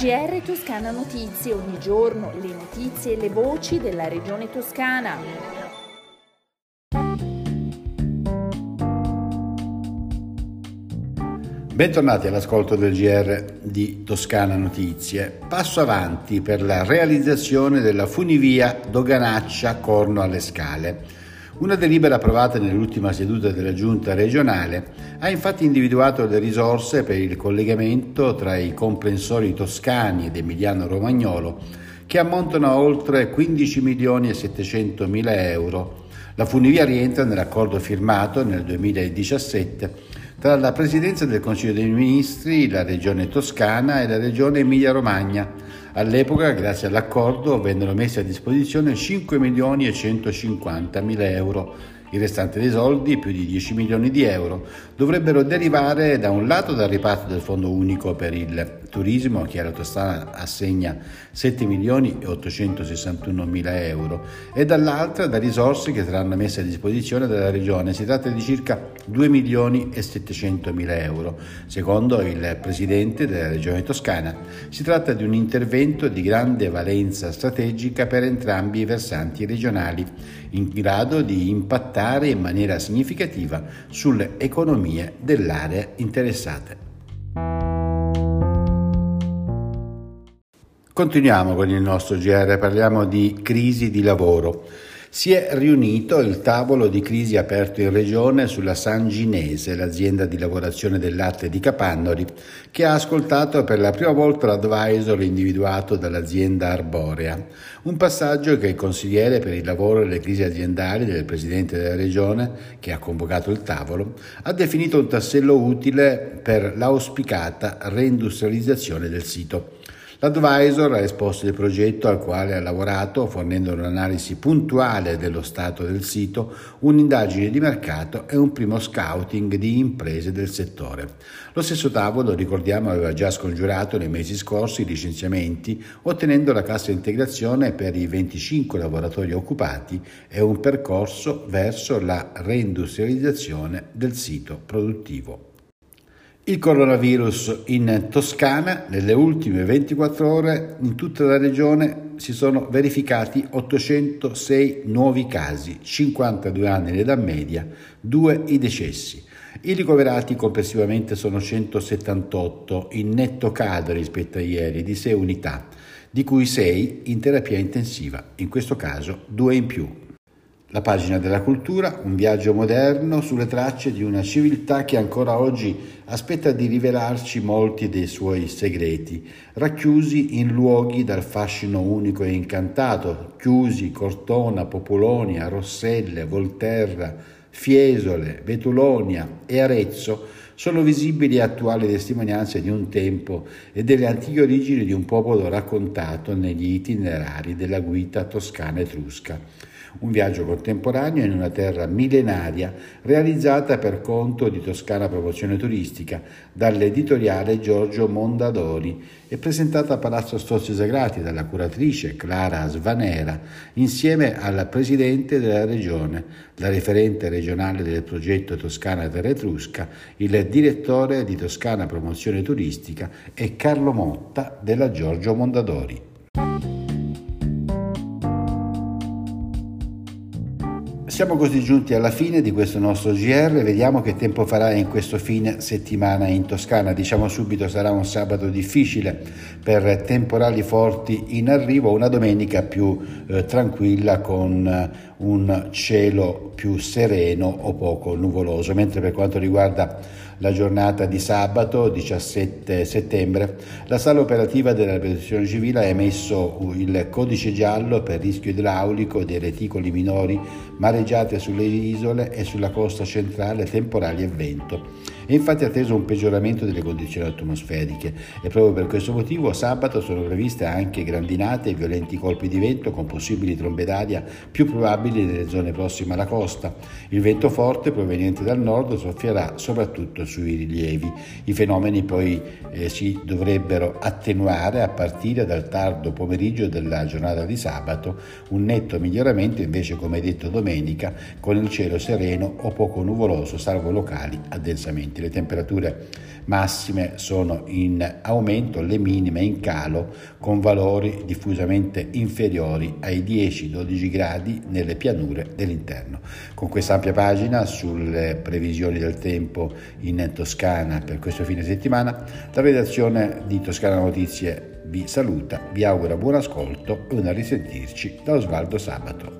GR Toscana Notizie, ogni giorno le notizie e le voci della regione toscana. Bentornati all'ascolto del GR di Toscana Notizie. Passo avanti per la realizzazione della funivia Doganaccia Corno alle Scale. Una delibera approvata nell'ultima seduta della giunta regionale ha infatti individuato le risorse per il collegamento tra i comprensori toscani ed emiliano-romagnolo che ammontano a oltre 15 milioni e 700 mila euro. La funivia rientra nell'accordo firmato nel 2017 tra la Presidenza del Consiglio dei Ministri, la Regione Toscana e la Regione Emilia-Romagna All'epoca, grazie all'accordo, vennero messi a disposizione 5 milioni e 150 mila euro il restante dei soldi, più di 10 milioni di euro, dovrebbero derivare da un lato dal riparto del Fondo Unico per il Turismo, che alla Toscana assegna 7 milioni e 861 mila euro, e dall'altra da risorse che saranno messe a disposizione dalla Regione. Si tratta di circa 2 milioni e 700 mila euro. Secondo il Presidente della Regione Toscana, si tratta di un intervento di grande valenza strategica per entrambi i versanti regionali, in grado di impattare impattare in maniera significativa sulle economie dell'area interessate. Continuiamo con il nostro GR, parliamo di crisi di lavoro si è riunito il tavolo di crisi aperto in regione sulla Sanginese, l'azienda di lavorazione del latte di Capannori, che ha ascoltato per la prima volta l'advisor individuato dall'azienda Arborea, un passaggio che il consigliere per il lavoro e le crisi aziendali del presidente della regione, che ha convocato il tavolo, ha definito un tassello utile per l'auspicata reindustrializzazione del sito. L'advisor ha esposto il progetto al quale ha lavorato fornendo un'analisi puntuale dello stato del sito, un'indagine di mercato e un primo scouting di imprese del settore. Lo stesso tavolo, ricordiamo, aveva già scongiurato nei mesi scorsi i licenziamenti, ottenendo la cassa integrazione per i 25 lavoratori occupati e un percorso verso la reindustrializzazione del sito produttivo. Il coronavirus in Toscana, nelle ultime 24 ore, in tutta la regione si sono verificati 806 nuovi casi, 52 anni l'età media, 2 i decessi. I ricoverati complessivamente sono 178, in netto calo rispetto a ieri, di 6 unità, di cui 6 in terapia intensiva, in questo caso 2 in più. La pagina della cultura, un viaggio moderno sulle tracce di una civiltà che ancora oggi aspetta di rivelarci molti dei suoi segreti, racchiusi in luoghi dal fascino unico e incantato, Chiusi, Cortona, Popolonia, Rosselle, Volterra, Fiesole, Vetulonia e Arezzo sono visibili attuali testimonianze di un tempo e delle antiche origini di un popolo raccontato negli itinerari della guida toscana etrusca. Un viaggio contemporaneo in una terra millenaria realizzata per conto di Toscana Promozione Turistica dall'editoriale Giorgio Mondadori e presentata a Palazzo Strozzi Sagrati dalla curatrice Clara Svanera insieme al presidente della regione, la referente regionale del progetto Toscana Terra Etrusca, il direttore di Toscana Promozione Turistica e Carlo Motta della Giorgio Mondadori. Siamo così giunti alla fine di questo nostro GR, vediamo che tempo farà in questo fine settimana in Toscana. Diciamo subito sarà un sabato difficile per temporali forti in arrivo, una domenica più eh, tranquilla con eh, un cielo più sereno o poco nuvoloso, mentre per quanto riguarda la giornata di sabato 17 settembre, la sala operativa della protezione civile ha emesso il codice giallo per rischio idraulico dei reticoli minori mareggiate sulle isole e sulla costa centrale temporali e vento. È infatti atteso un peggioramento delle condizioni atmosferiche e proprio per questo motivo sabato sono previste anche grandinate e violenti colpi di vento con possibili trombe d'aria più probabili nelle zone prossime alla costa. Il vento forte proveniente dal nord soffierà soprattutto sui rilievi. I fenomeni poi eh, si dovrebbero attenuare a partire dal tardo pomeriggio della giornata di sabato, un netto miglioramento invece come detto domenica con il cielo sereno o poco nuvoloso salvo locali addensamente momenti. Le temperature massime sono in aumento, le minime in calo con valori diffusamente inferiori ai 10-12 gradi nelle pianure dell'interno. Con questa ampia pagina sulle previsioni del tempo in Toscana per questo fine settimana, la redazione di Toscana Notizie vi saluta, vi augura buon ascolto e una risentirci da Osvaldo Sabato.